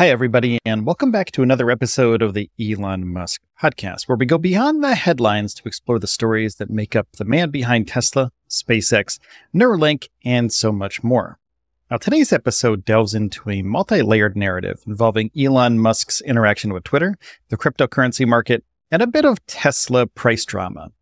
Hi, everybody, and welcome back to another episode of the Elon Musk podcast, where we go beyond the headlines to explore the stories that make up the man behind Tesla, SpaceX, Neuralink, and so much more. Now, today's episode delves into a multi layered narrative involving Elon Musk's interaction with Twitter, the cryptocurrency market, and a bit of Tesla price drama.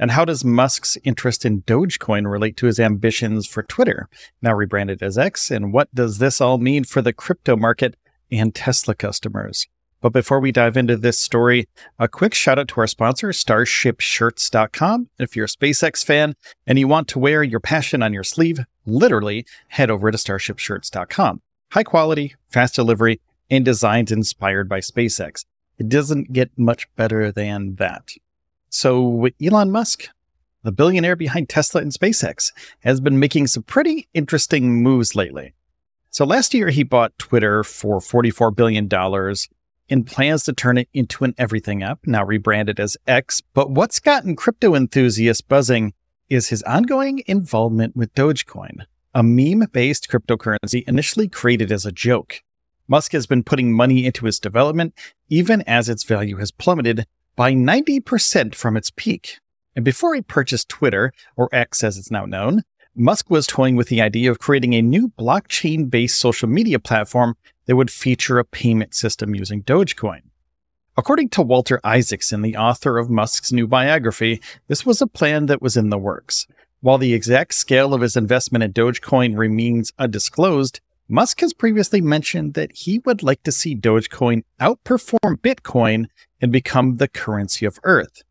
And how does Musk's interest in Dogecoin relate to his ambitions for Twitter, now rebranded as X? And what does this all mean for the crypto market and Tesla customers? But before we dive into this story, a quick shout out to our sponsor, StarshipShirts.com. If you're a SpaceX fan and you want to wear your passion on your sleeve, literally head over to StarshipShirts.com. High quality, fast delivery, and designs inspired by SpaceX. It doesn't get much better than that. So, Elon Musk, the billionaire behind Tesla and SpaceX, has been making some pretty interesting moves lately. So, last year he bought Twitter for $44 billion in plans to turn it into an everything app, now rebranded as X. But what's gotten crypto enthusiasts buzzing is his ongoing involvement with Dogecoin, a meme based cryptocurrency initially created as a joke. Musk has been putting money into its development, even as its value has plummeted by 90% from its peak. And before he purchased Twitter, or X as it's now known, Musk was toying with the idea of creating a new blockchain based social media platform that would feature a payment system using Dogecoin. According to Walter Isaacson, the author of Musk's new biography, this was a plan that was in the works. While the exact scale of his investment in Dogecoin remains undisclosed, Musk has previously mentioned that he would like to see Dogecoin outperform Bitcoin and become the currency of Earth.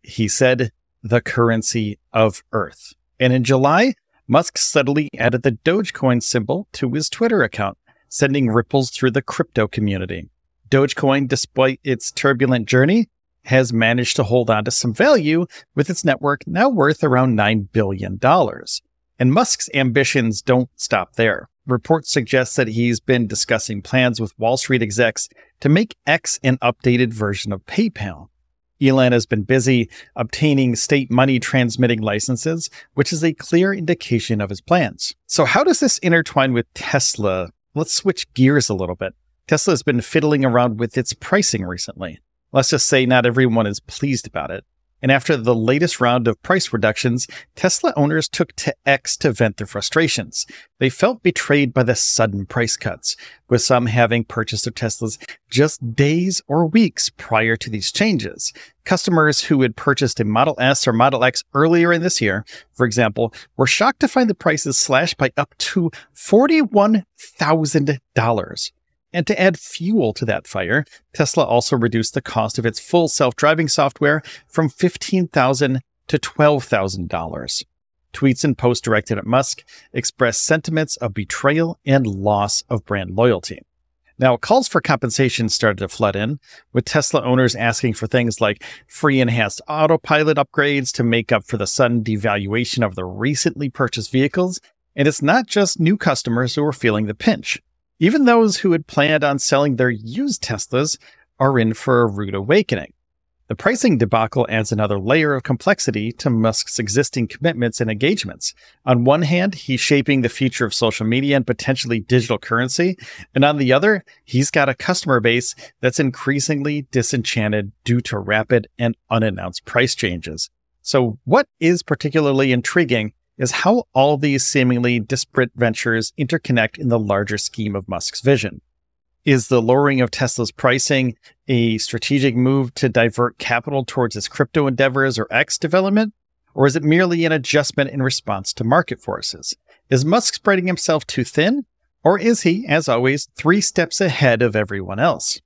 He said, the currency of Earth. And in July, Musk subtly added the Dogecoin symbol to his Twitter account, sending ripples through the crypto community. Dogecoin, despite its turbulent journey, has managed to hold on to some value with its network now worth around $9 billion. And Musk's ambitions don't stop there. Reports suggest that he's been discussing plans with Wall Street execs to make X an updated version of PayPal. Elon has been busy obtaining state money transmitting licenses, which is a clear indication of his plans. So, how does this intertwine with Tesla? Let's switch gears a little bit. Tesla has been fiddling around with its pricing recently. Let's just say not everyone is pleased about it. And after the latest round of price reductions, Tesla owners took to X to vent their frustrations. They felt betrayed by the sudden price cuts, with some having purchased their Teslas just days or weeks prior to these changes. Customers who had purchased a Model S or Model X earlier in this year, for example, were shocked to find the prices slashed by up to $41,000. And to add fuel to that fire, Tesla also reduced the cost of its full self-driving software from 15,000 to $12,000. Tweets and posts directed at Musk expressed sentiments of betrayal and loss of brand loyalty. Now, calls for compensation started to flood in, with Tesla owners asking for things like free enhanced autopilot upgrades to make up for the sudden devaluation of the recently purchased vehicles. And it's not just new customers who are feeling the pinch. Even those who had planned on selling their used Teslas are in for a rude awakening. The pricing debacle adds another layer of complexity to Musk's existing commitments and engagements. On one hand, he's shaping the future of social media and potentially digital currency. And on the other, he's got a customer base that's increasingly disenchanted due to rapid and unannounced price changes. So what is particularly intriguing is how all these seemingly disparate ventures interconnect in the larger scheme of Musk's vision. Is the lowering of Tesla's pricing a strategic move to divert capital towards its crypto endeavors or X development? Or is it merely an adjustment in response to market forces? Is Musk spreading himself too thin? Or is he, as always, three steps ahead of everyone else?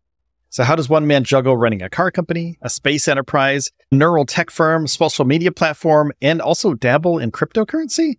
So, how does one man juggle running a car company, a space enterprise, neural tech firm, social media platform, and also dabble in cryptocurrency?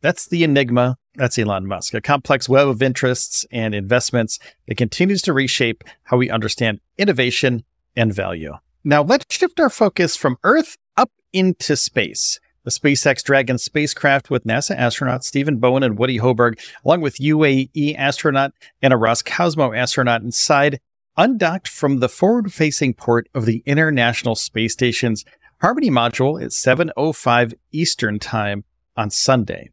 That's the enigma. That's Elon Musk, a complex web of interests and investments that continues to reshape how we understand innovation and value. Now, let's shift our focus from Earth up into space. The SpaceX Dragon spacecraft with NASA astronaut Stephen Bowen and Woody Hoburg, along with UAE astronaut and a Roscosmos astronaut inside, undocked from the forward-facing port of the International Space Station's Harmony module at 7:05 Eastern Time on Sunday.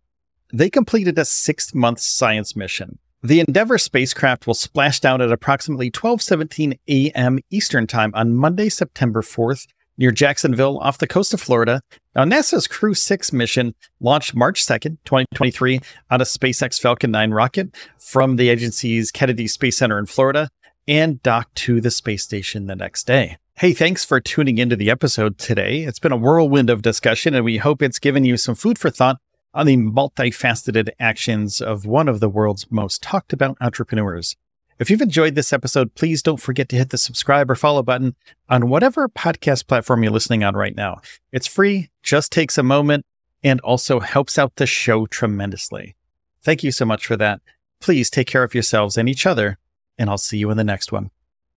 They completed a six month science mission. The Endeavour spacecraft will splash down at approximately 12:17 a.m. Eastern Time on Monday, September 4th, near Jacksonville off the coast of Florida. Now, NASA's Crew 6 mission launched March 2nd, 2023, on a SpaceX Falcon 9 rocket from the agency's Kennedy Space Center in Florida and docked to the space station the next day. Hey, thanks for tuning into the episode today. It's been a whirlwind of discussion, and we hope it's given you some food for thought on the multifaceted actions of one of the world's most talked about entrepreneurs. If you've enjoyed this episode, please don't forget to hit the subscribe or follow button on whatever podcast platform you're listening on right now. It's free, just takes a moment, and also helps out the show tremendously. Thank you so much for that. Please take care of yourselves and each other, and I'll see you in the next one.